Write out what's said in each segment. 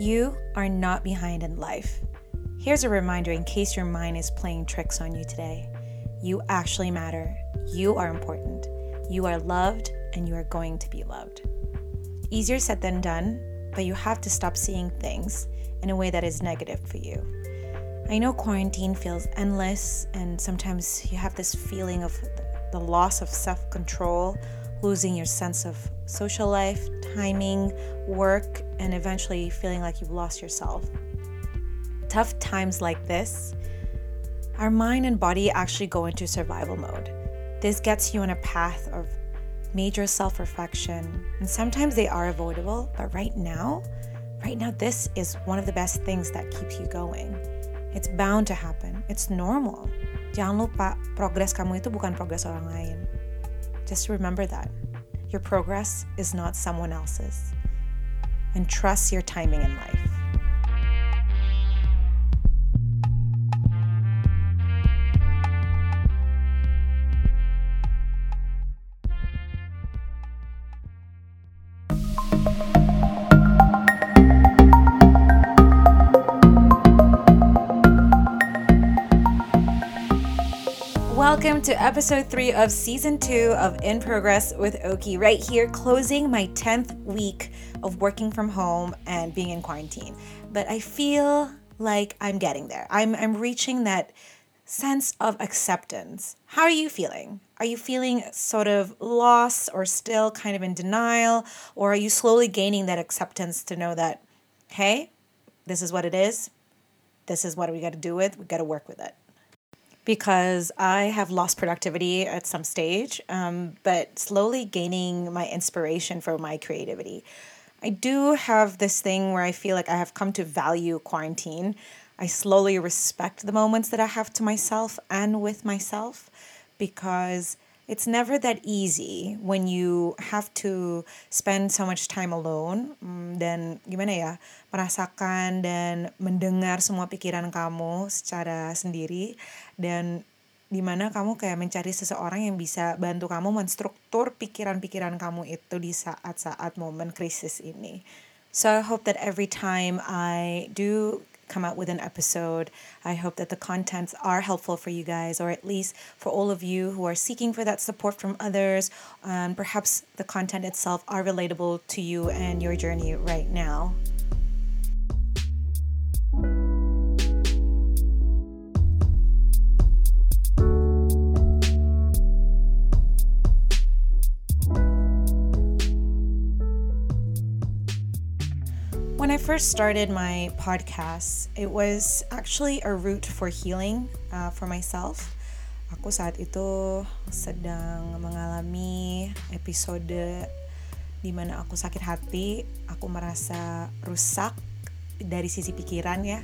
You are not behind in life. Here's a reminder in case your mind is playing tricks on you today. You actually matter. You are important. You are loved and you are going to be loved. Easier said than done, but you have to stop seeing things in a way that is negative for you. I know quarantine feels endless, and sometimes you have this feeling of the loss of self control, losing your sense of social life, timing, work, and eventually feeling like you've lost yourself. Tough times like this, our mind and body actually go into survival mode. This gets you on a path of major self reflection, and sometimes they are avoidable, but right now, right now, this is one of the best things that keeps you going. It's bound to happen. It's normal. Jangan lupa, progres kamu itu bukan progres orang lain. Just remember that. Your progress is not someone else's. And trust your timing in life. Welcome to episode three of season two of In Progress with Oki, right here, closing my 10th week of working from home and being in quarantine. But I feel like I'm getting there. I'm, I'm reaching that sense of acceptance. How are you feeling? Are you feeling sort of lost or still kind of in denial? Or are you slowly gaining that acceptance to know that, hey, this is what it is? This is what we got to do with. We got to work with it because I have lost productivity at some stage, um, but slowly gaining my inspiration for my creativity. I do have this thing where I feel like I have come to value quarantine. I slowly respect the moments that I have to myself and with myself because it's never that easy when you have to spend so much time alone mm, dan gimana ya merasakan dan mendengar semua pikiran kamu secara sendiri dan di mana kamu kayak mencari seseorang yang bisa bantu kamu menstruktur pikiran-pikiran kamu itu di saat-saat momen krisis ini. So I hope that every time I do come out with an episode. I hope that the contents are helpful for you guys, or at least for all of you who are seeking for that support from others. And perhaps the content itself are relatable to you and your journey right now. First started my podcast, it was actually a route for healing uh, for myself. Aku saat itu sedang mengalami episode di mana aku sakit hati, aku merasa rusak dari sisi pikiran ya,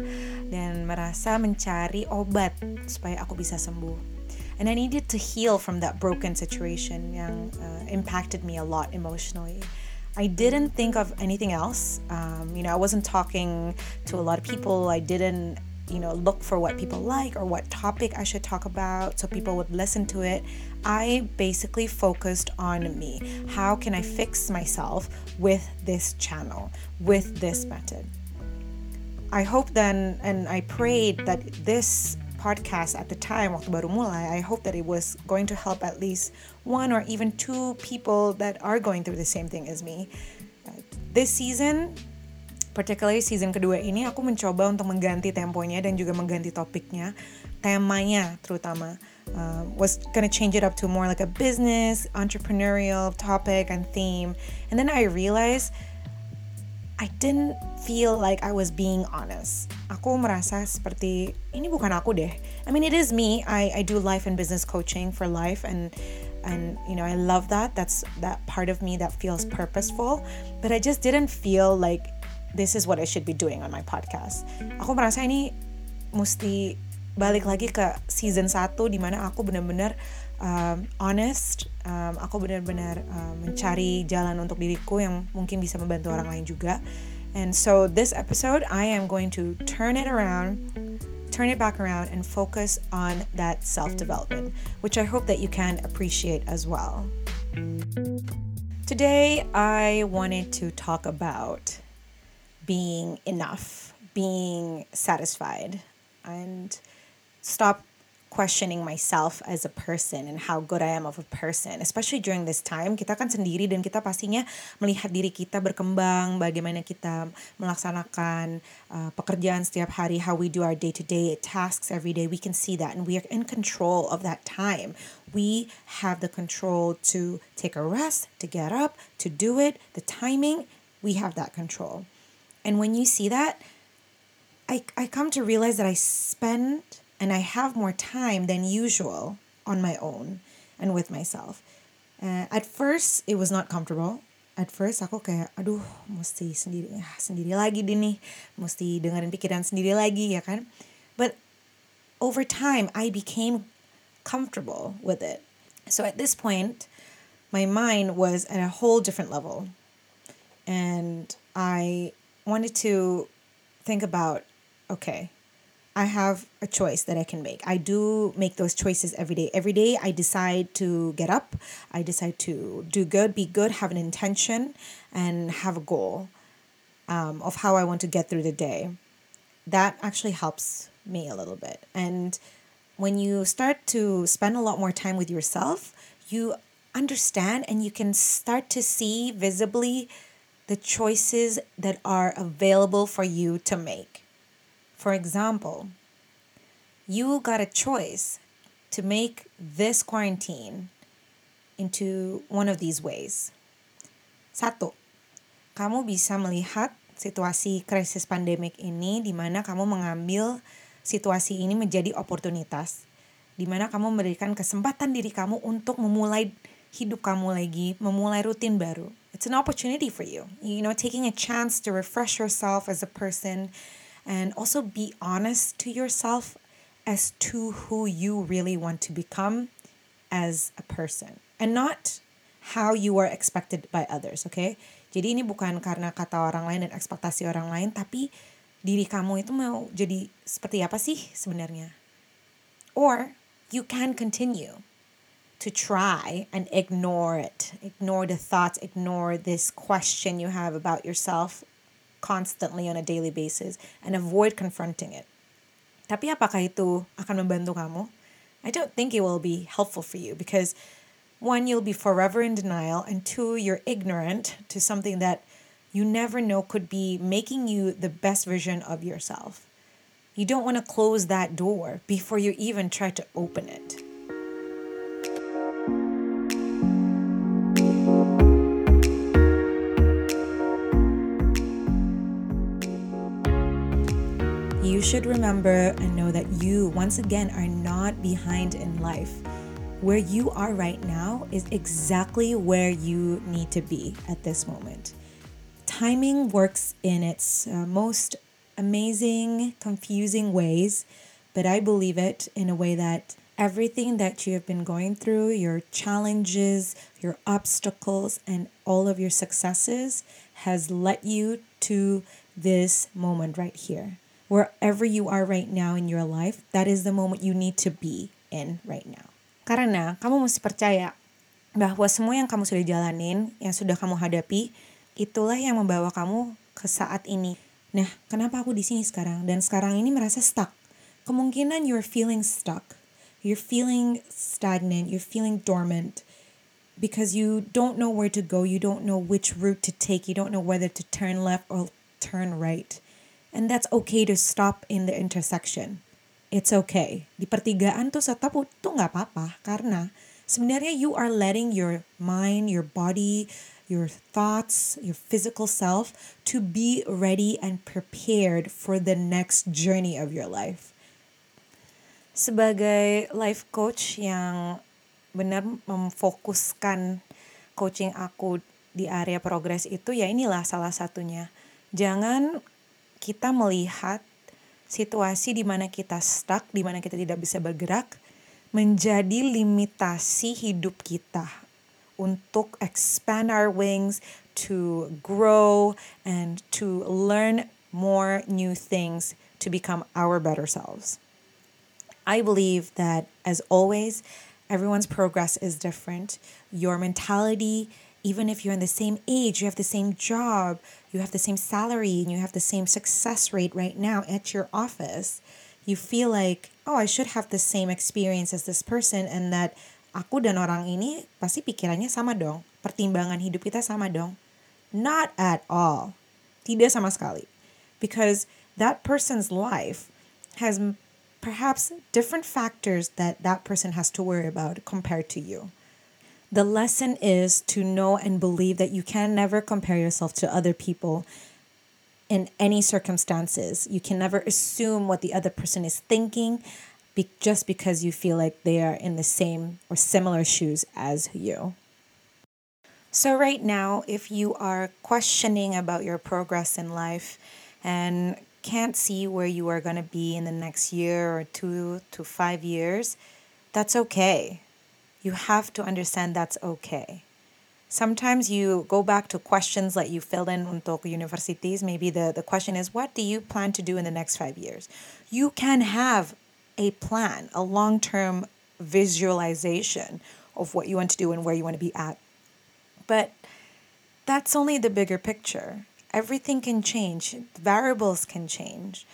dan merasa mencari obat supaya aku bisa sembuh. And I needed to heal from that broken situation yang uh, impacted me a lot emotionally. I didn't think of anything else. Um, you know, I wasn't talking to a lot of people. I didn't, you know, look for what people like or what topic I should talk about so people would listen to it. I basically focused on me. How can I fix myself with this channel, with this method? I hope then, and I prayed that this podcast at the time waktu baru mulai, I hope that it was going to help at least one or even two people that are going through the same thing as me. This season, particularly season kedua ini, aku mencoba untuk mengganti temponya dan juga mengganti topiknya, temanya terutama. Uh, was gonna change it up to more like a business, entrepreneurial topic and theme. And then I realized I didn't feel like I was being honest. Aku merasa seperti ini bukan aku deh. I mean it is me. I I do life and business coaching for life and and you know I love that. That's that part of me that feels purposeful. But I just didn't feel like this is what I should be doing on my podcast. Aku merasa ini mesti balik lagi ke season 1 di mana aku benar-benar um, honest um, aku benar-benar um, mencari jalan untuk diriku yang mungkin bisa membantu orang lain juga. And so this episode I am going to turn it around turn it back around and focus on that self-development which I hope that you can appreciate as well. Today I wanted to talk about being enough, being satisfied, and stop questioning myself as a person and how good I am of a person. Especially during this time, kita kan sendiri dan kita pastinya melihat diri kita berkembang, bagaimana kita melaksanakan uh, pekerjaan setiap hari, how we do our day-to-day tasks every day. We can see that and we are in control of that time. We have the control to take a rest, to get up, to do it, the timing, we have that control. And when you see that, I, I come to realize that I spend and I have more time than usual on my own and with myself. Uh, at first, it was not comfortable. At first, aku kayak, aduh, mesti sendiri, ah, sendiri lagi deh nih, mesti dengerin pikiran sendiri lagi ya kan. But over time, I became comfortable with it. So at this point, my mind was at a whole different level. And I wanted to think about okay, I have a choice that I can make. I do make those choices every day. Every day I decide to get up, I decide to do good, be good, have an intention, and have a goal um, of how I want to get through the day. That actually helps me a little bit. And when you start to spend a lot more time with yourself, you understand and you can start to see visibly the choices that are available for you to make. For example, you got a choice to make this quarantine into one of these ways. Satu, kamu bisa melihat situasi krisis pandemik ini di mana kamu mengambil situasi ini menjadi oportunitas di mana kamu memberikan kesempatan diri kamu untuk memulai hidup kamu lagi, memulai rutin baru. It's an opportunity for you. You know, taking a chance to refresh yourself as a person and also be honest to yourself as to who you really want to become as a person and not how you are expected by others, okay? Jadi ini bukan karena kata orang lain dan ekspektasi orang lain, tapi diri kamu itu mau jadi seperti apa sih sebenarnya? Or you can continue to try and ignore it, ignore the thoughts, ignore this question you have about yourself constantly on a daily basis and avoid confronting it. Tapi apakah itu akan membantu kamu? I don't think it will be helpful for you because one, you'll be forever in denial, and two, you're ignorant to something that you never know could be making you the best version of yourself. You don't want to close that door before you even try to open it. You should remember and know that you, once again, are not behind in life. Where you are right now is exactly where you need to be at this moment. Timing works in its uh, most amazing, confusing ways, but I believe it in a way that everything that you have been going through, your challenges, your obstacles, and all of your successes has led you to this moment right here wherever you are right now in your life, that is the moment you need to be in right now. Karena kamu mesti percaya bahwa semua yang kamu sudah jalanin, yang sudah kamu hadapi, itulah yang membawa kamu ke saat ini. Nah, kenapa aku di sini sekarang? Dan sekarang ini merasa stuck. Kemungkinan you're feeling stuck. You're feeling stagnant. You're feeling dormant. Because you don't know where to go. You don't know which route to take. You don't know whether to turn left or turn right. And that's okay to stop in the intersection. It's okay. Di pertigaan tuh stop tuh nggak apa-apa karena sebenarnya you are letting your mind, your body, your thoughts, your physical self to be ready and prepared for the next journey of your life. Sebagai life coach yang benar memfokuskan coaching aku di area progres itu ya inilah salah satunya. Jangan kita melihat situasi di mana kita stuck, di mana kita tidak bisa bergerak, menjadi limitasi hidup kita untuk expand our wings, to grow, and to learn more new things to become our better selves. I believe that, as always, everyone's progress is different. Your mentality even if you're in the same age, you have the same job, you have the same salary, and you have the same success rate right now at your office, you feel like, oh, I should have the same experience as this person, and that aku dan orang ini pasti pikirannya sama dong, pertimbangan hidup kita sama dong. Not at all. Tidak sama sekali. Because that person's life has perhaps different factors that that person has to worry about compared to you. The lesson is to know and believe that you can never compare yourself to other people in any circumstances. You can never assume what the other person is thinking be- just because you feel like they are in the same or similar shoes as you. So, right now, if you are questioning about your progress in life and can't see where you are going to be in the next year or two to five years, that's okay you have to understand that's okay. Sometimes you go back to questions that you filled in untuk universities. Maybe the, the question is, what do you plan to do in the next five years? You can have a plan, a long term visualization of what you want to do and where you want to be at. But that's only the bigger picture. Everything can change, variables can change.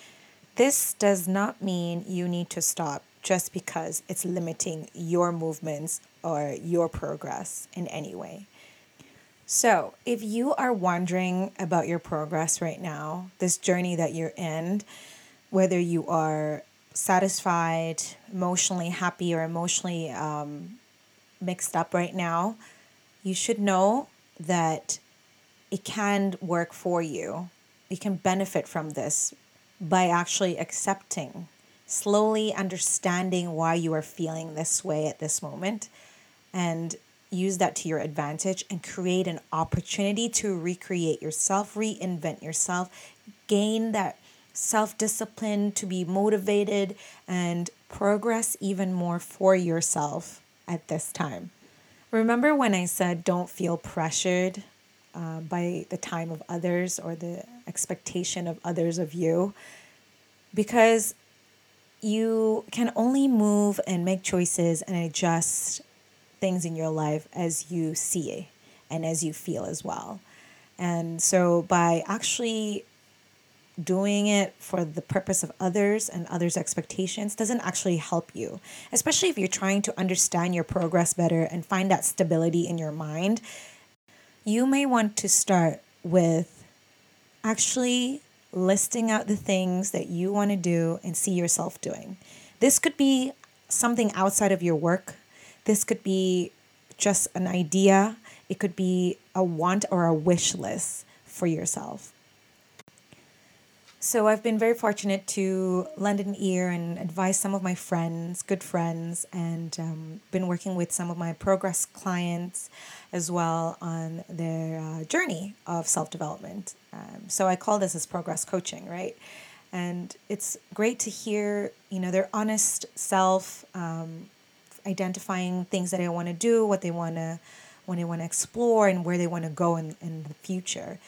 This does not mean you need to stop just because it's limiting your movements or your progress in any way. So, if you are wondering about your progress right now, this journey that you're in, whether you are satisfied, emotionally happy, or emotionally um, mixed up right now, you should know that it can work for you. You can benefit from this by actually accepting slowly understanding why you are feeling this way at this moment and use that to your advantage and create an opportunity to recreate yourself, reinvent yourself, gain that self discipline to be motivated and progress even more for yourself at this time. Remember when I said don't feel pressured uh, by the time of others or the expectation of others of you? Because you can only move and make choices and adjust things in your life as you see and as you feel as well. And so by actually doing it for the purpose of others and others' expectations doesn't actually help you, especially if you're trying to understand your progress better and find that stability in your mind. You may want to start with actually listing out the things that you want to do and see yourself doing. This could be something outside of your work. This could be just an idea. It could be a want or a wish list for yourself. So I've been very fortunate to lend an ear and advise some of my friends, good friends, and um, been working with some of my progress clients as well on their uh, journey of self development. Um, so I call this as progress coaching, right? And it's great to hear, you know, their honest self, um, identifying things that they want to do, what they want to, when they want to explore, and where they want to go in, in the future.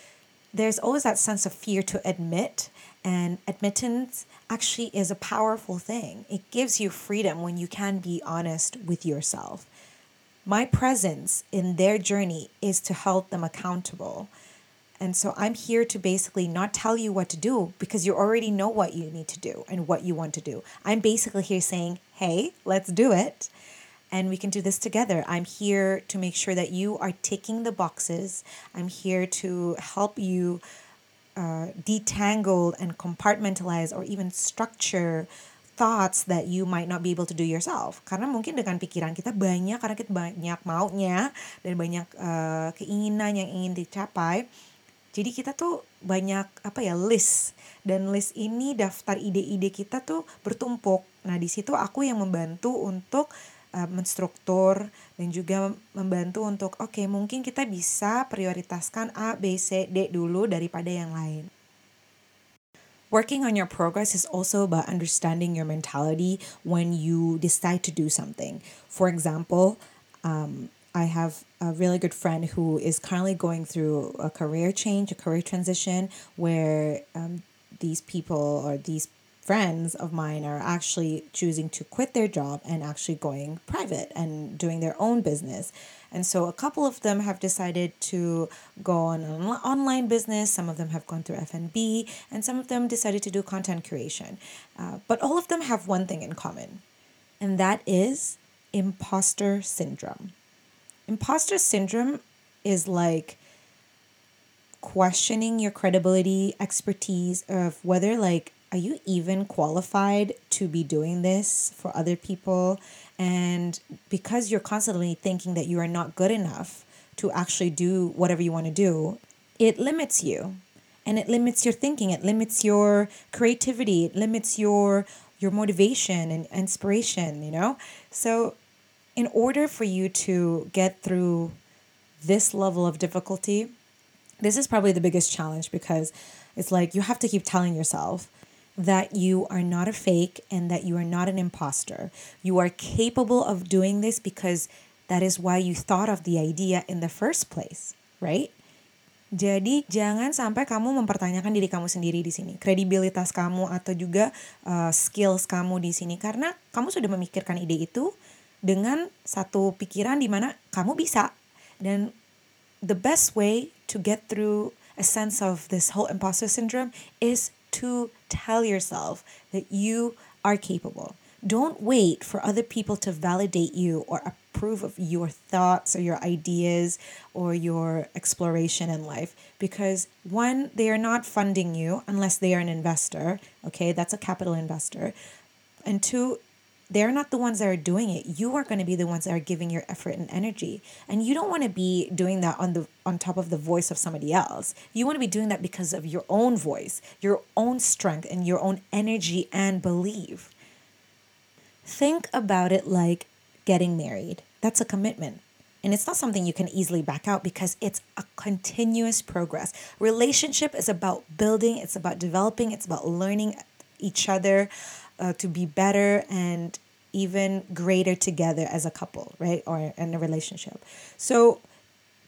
There's always that sense of fear to admit and admittance actually is a powerful thing. It gives you freedom when you can be honest with yourself. My presence in their journey is to hold them accountable. And so I'm here to basically not tell you what to do because you already know what you need to do and what you want to do. I'm basically here saying, hey, let's do it. And we can do this together. I'm here to make sure that you are ticking the boxes. I'm here to help you uh, detangle and compartmentalize or even structure thoughts that you might not be able to do yourself. Karena mungkin dengan pikiran kita banyak, karena kita banyak maunya dan banyak uh, keinginan yang ingin dicapai. Jadi kita tuh banyak apa ya list dan list ini daftar ide-ide kita tuh bertumpuk. Nah di situ aku yang membantu untuk uh, menstruktur dan juga membantu untuk oke okay, mungkin kita bisa prioritaskan A, B, C, D dulu daripada yang lain. Working on your progress is also about understanding your mentality when you decide to do something. For example, um, I have a really good friend who is currently going through a career change, a career transition, where um, these people or these friends of mine are actually choosing to quit their job and actually going private and doing their own business. And so a couple of them have decided to go on an online business. Some of them have gone through F&B and some of them decided to do content creation. Uh, but all of them have one thing in common, and that is imposter syndrome. Imposter syndrome is like questioning your credibility, expertise of whether like are you even qualified to be doing this for other people? And because you're constantly thinking that you are not good enough to actually do whatever you want to do, it limits you. And it limits your thinking, it limits your creativity, it limits your your motivation and inspiration, you know? So in order for you to get through this level of difficulty, this is probably the biggest challenge because it's like you have to keep telling yourself that you are not a fake and that you are not an imposter. You are capable of doing this because that is why you thought of the idea in the first place, right? Jadi jangan sampai kamu mempertanyakan diri kamu sendiri di sini, kredibilitas kamu atau juga uh, skills kamu di sini karena kamu sudah memikirkan ide itu dengan satu pikiran di mana kamu bisa dan the best way to get through a sense of this whole imposter syndrome is to tell yourself that you are capable. Don't wait for other people to validate you or approve of your thoughts or your ideas or your exploration in life because one, they are not funding you unless they are an investor. Okay, that's a capital investor. And two, they're not the ones that are doing it. You are going to be the ones that are giving your effort and energy. And you don't want to be doing that on the on top of the voice of somebody else. You want to be doing that because of your own voice your own strength and your own energy and belief. Think about it like getting married. That's a commitment. And it's not something you can easily back out because it's a continuous progress. Relationship is about building it's about developing it's about learning each other uh, to be better and even greater together as a couple, right? Or in a relationship. So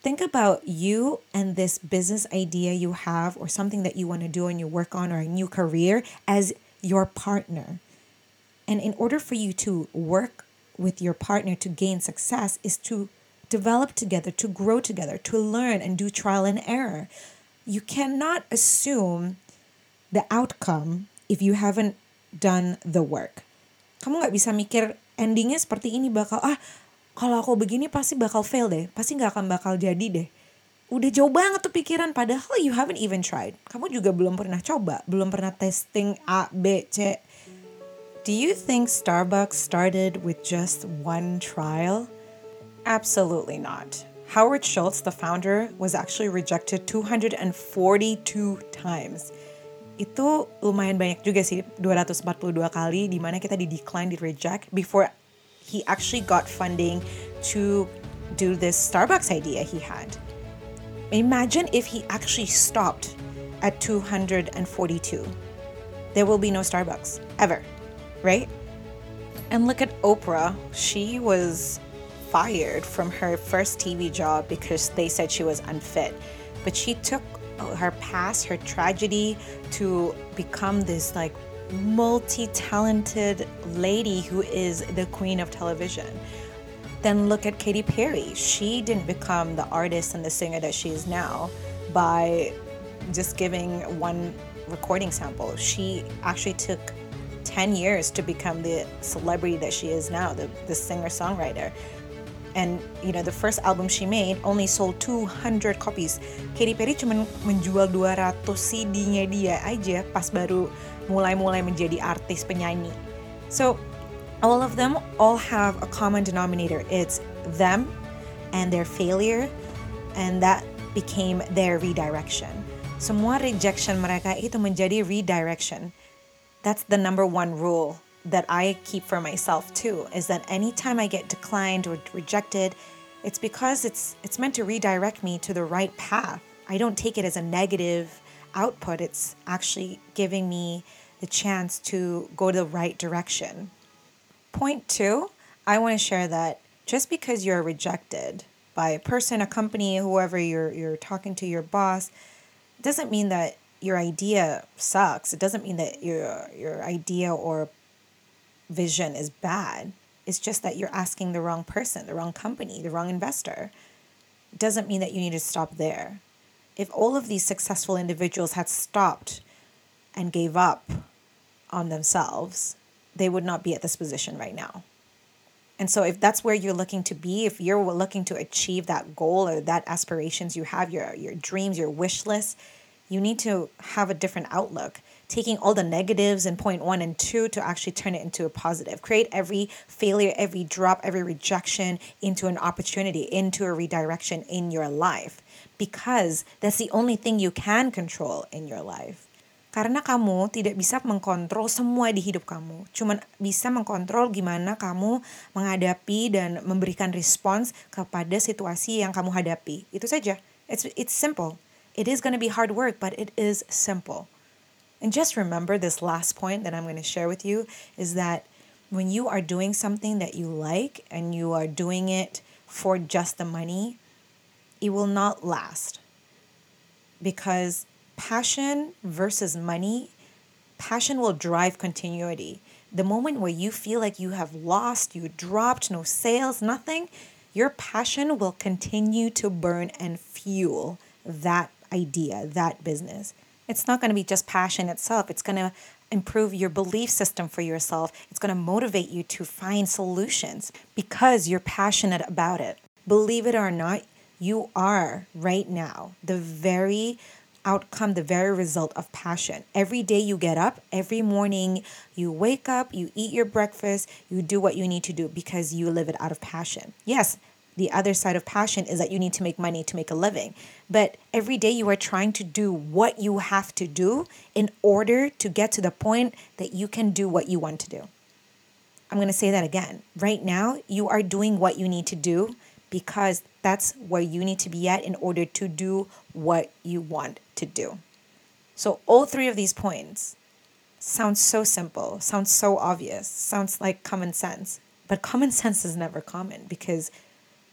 think about you and this business idea you have or something that you want to do and you work on or a new career as your partner. And in order for you to work with your partner to gain success is to develop together, to grow together, to learn and do trial and error. You cannot assume the outcome if you haven't done the work. Kamu nggak bisa mikir endingnya seperti ini bakal ah kalau aku begini pasti bakal fail deh, pasti nggak akan bakal jadi deh. Udah jauh banget tuh pikiran padahal you haven't even tried. Kamu juga belum pernah coba, belum pernah testing A, B, C. Do you think Starbucks started with just one trial? Absolutely not. Howard Schultz, the founder, was actually rejected 242 times itu lumayan banyak juga sih 242 kali di mana kita di decline di reject before he actually got funding to do this Starbucks idea he had. Imagine if he actually stopped at 242. There will be no Starbucks ever, right? And look at Oprah. She was fired from her first TV job because they said she was unfit. But she took her past, her tragedy, to become this like multi-talented lady who is the queen of television. Then look at Katy Perry. She didn't become the artist and the singer that she is now by just giving one recording sample. She actually took 10 years to become the celebrity that she is now, the, the singer songwriter and you know the first album she made only sold 200 copies. Katy Perry cuma menjual 200 CD-nya dia aja pas baru mulai-mulai menjadi artis penyanyi. So all of them all have a common denominator. It's them and their failure and that became their redirection. Semua rejection mereka itu menjadi redirection. That's the number one rule that I keep for myself too is that anytime I get declined or rejected, it's because it's it's meant to redirect me to the right path. I don't take it as a negative output. It's actually giving me the chance to go the right direction. Point 2, I want to share that just because you're rejected by a person, a company, whoever you're you're talking to, your boss, doesn't mean that your idea sucks, it doesn't mean that your your idea or vision is bad. It's just that you're asking the wrong person, the wrong company, the wrong investor. It doesn't mean that you need to stop there. If all of these successful individuals had stopped and gave up on themselves, they would not be at this position right now. And so if that's where you're looking to be, if you're looking to achieve that goal or that aspirations you have, your your dreams, your wish list, you need to have a different outlook. Taking all the negatives in point one and two to actually turn it into a positive. Create every failure, every drop, every rejection into an opportunity, into a redirection in your life. Because that's the only thing you can control in your life. Karena kamu tidak bisa mengkontrol semua di hidup kamu. Cuman bisa mengkontrol gimana kamu menghadapi dan memberikan respons kepada situasi yang kamu hadapi. Itu saja. It's it's simple. It is going to be hard work, but it is simple. And just remember this last point that I'm going to share with you is that when you are doing something that you like and you are doing it for just the money, it will not last. Because passion versus money, passion will drive continuity. The moment where you feel like you have lost, you dropped, no sales, nothing, your passion will continue to burn and fuel that idea, that business. It's not going to be just passion itself, it's going to improve your belief system for yourself. It's going to motivate you to find solutions because you're passionate about it. Believe it or not, you are right now the very outcome, the very result of passion. Every day you get up, every morning you wake up, you eat your breakfast, you do what you need to do because you live it out of passion. Yes, the other side of passion is that you need to make money to make a living. But every day you are trying to do what you have to do in order to get to the point that you can do what you want to do. I'm going to say that again. Right now, you are doing what you need to do because that's where you need to be at in order to do what you want to do. So, all three of these points sound so simple, sounds so obvious, sounds like common sense. But common sense is never common because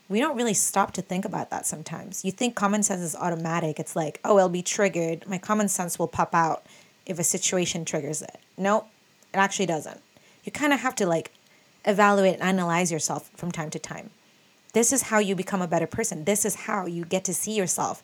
we don't really stop to think about that sometimes. You think common sense is automatic. It's like, oh, I'll be triggered. My common sense will pop out if a situation triggers it. No, it actually doesn't. You kind of have to like evaluate and analyze yourself from time to time. This is how you become a better person. This is how you get to see yourself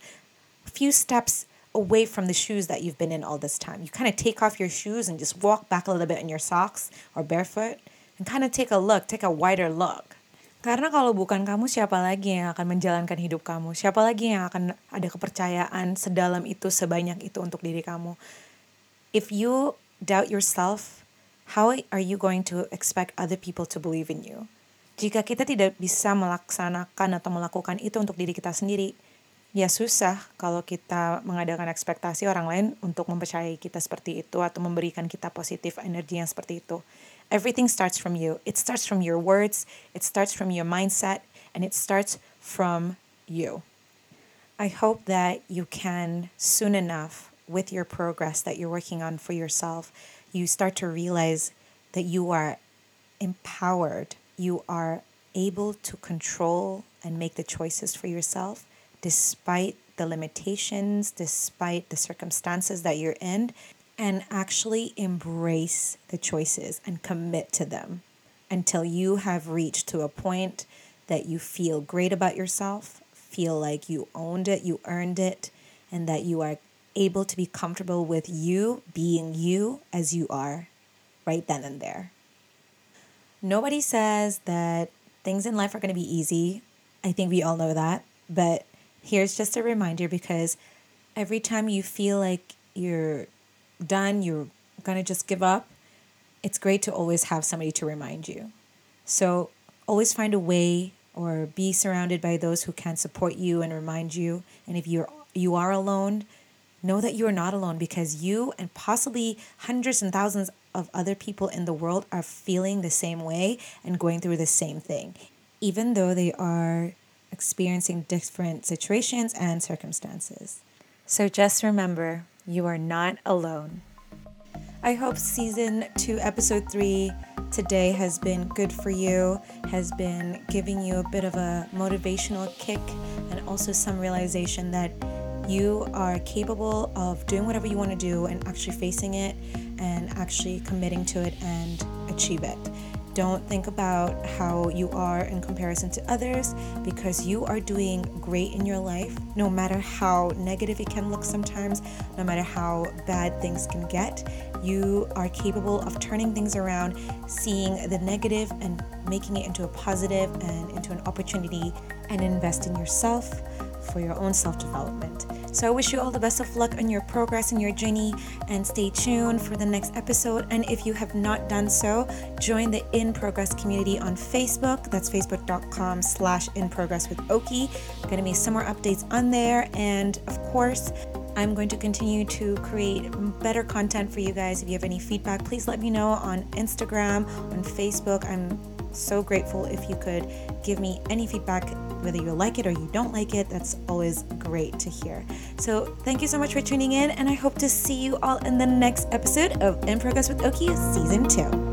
a few steps away from the shoes that you've been in all this time. You kind of take off your shoes and just walk back a little bit in your socks or barefoot and kind of take a look, take a wider look. Karena kalau bukan kamu, siapa lagi yang akan menjalankan hidup kamu? Siapa lagi yang akan ada kepercayaan sedalam itu, sebanyak itu untuk diri kamu? If you doubt yourself, how are you going to expect other people to believe in you? Jika kita tidak bisa melaksanakan atau melakukan itu untuk diri kita sendiri, ya susah kalau kita mengadakan ekspektasi orang lain untuk mempercayai kita seperti itu atau memberikan kita positif energi yang seperti itu. Everything starts from you. It starts from your words, it starts from your mindset, and it starts from you. I hope that you can soon enough, with your progress that you're working on for yourself, you start to realize that you are empowered you are able to control and make the choices for yourself despite the limitations, despite the circumstances that you're in, and actually embrace the choices and commit to them until you have reached to a point that you feel great about yourself, feel like you owned it, you earned it, and that you are able to be comfortable with you being you as you are right then and there. Nobody says that things in life are going to be easy. I think we all know that. But here's just a reminder because every time you feel like you're done, you're going to just give up, it's great to always have somebody to remind you. So always find a way or be surrounded by those who can support you and remind you. And if you're you are alone, know that you are not alone because you and possibly hundreds and thousands of other people in the world are feeling the same way and going through the same thing, even though they are experiencing different situations and circumstances. So just remember, you are not alone. I hope season two, episode three today has been good for you, has been giving you a bit of a motivational kick, and also some realization that You are capable of doing whatever you want to do and actually facing it and actually committing to it and achieve it. Don't think about how you are in comparison to others because you are doing great in your life, no matter how negative it can look sometimes, no matter how bad things can get. You are capable of turning things around, seeing the negative and making it into a positive and into an opportunity, and invest in yourself for your own self development. So I wish you all the best of luck on your progress and your journey and stay tuned for the next episode. And if you have not done so, join the In Progress community on Facebook. That's facebook.com slash in progress with Oki. Gonna be some more updates on there. And of course, I'm going to continue to create better content for you guys. If you have any feedback, please let me know on Instagram, on Facebook. I'm so grateful if you could give me any feedback, whether you like it or you don't like it. That's always great to hear. So, thank you so much for tuning in, and I hope to see you all in the next episode of In Progress with Oki Season 2.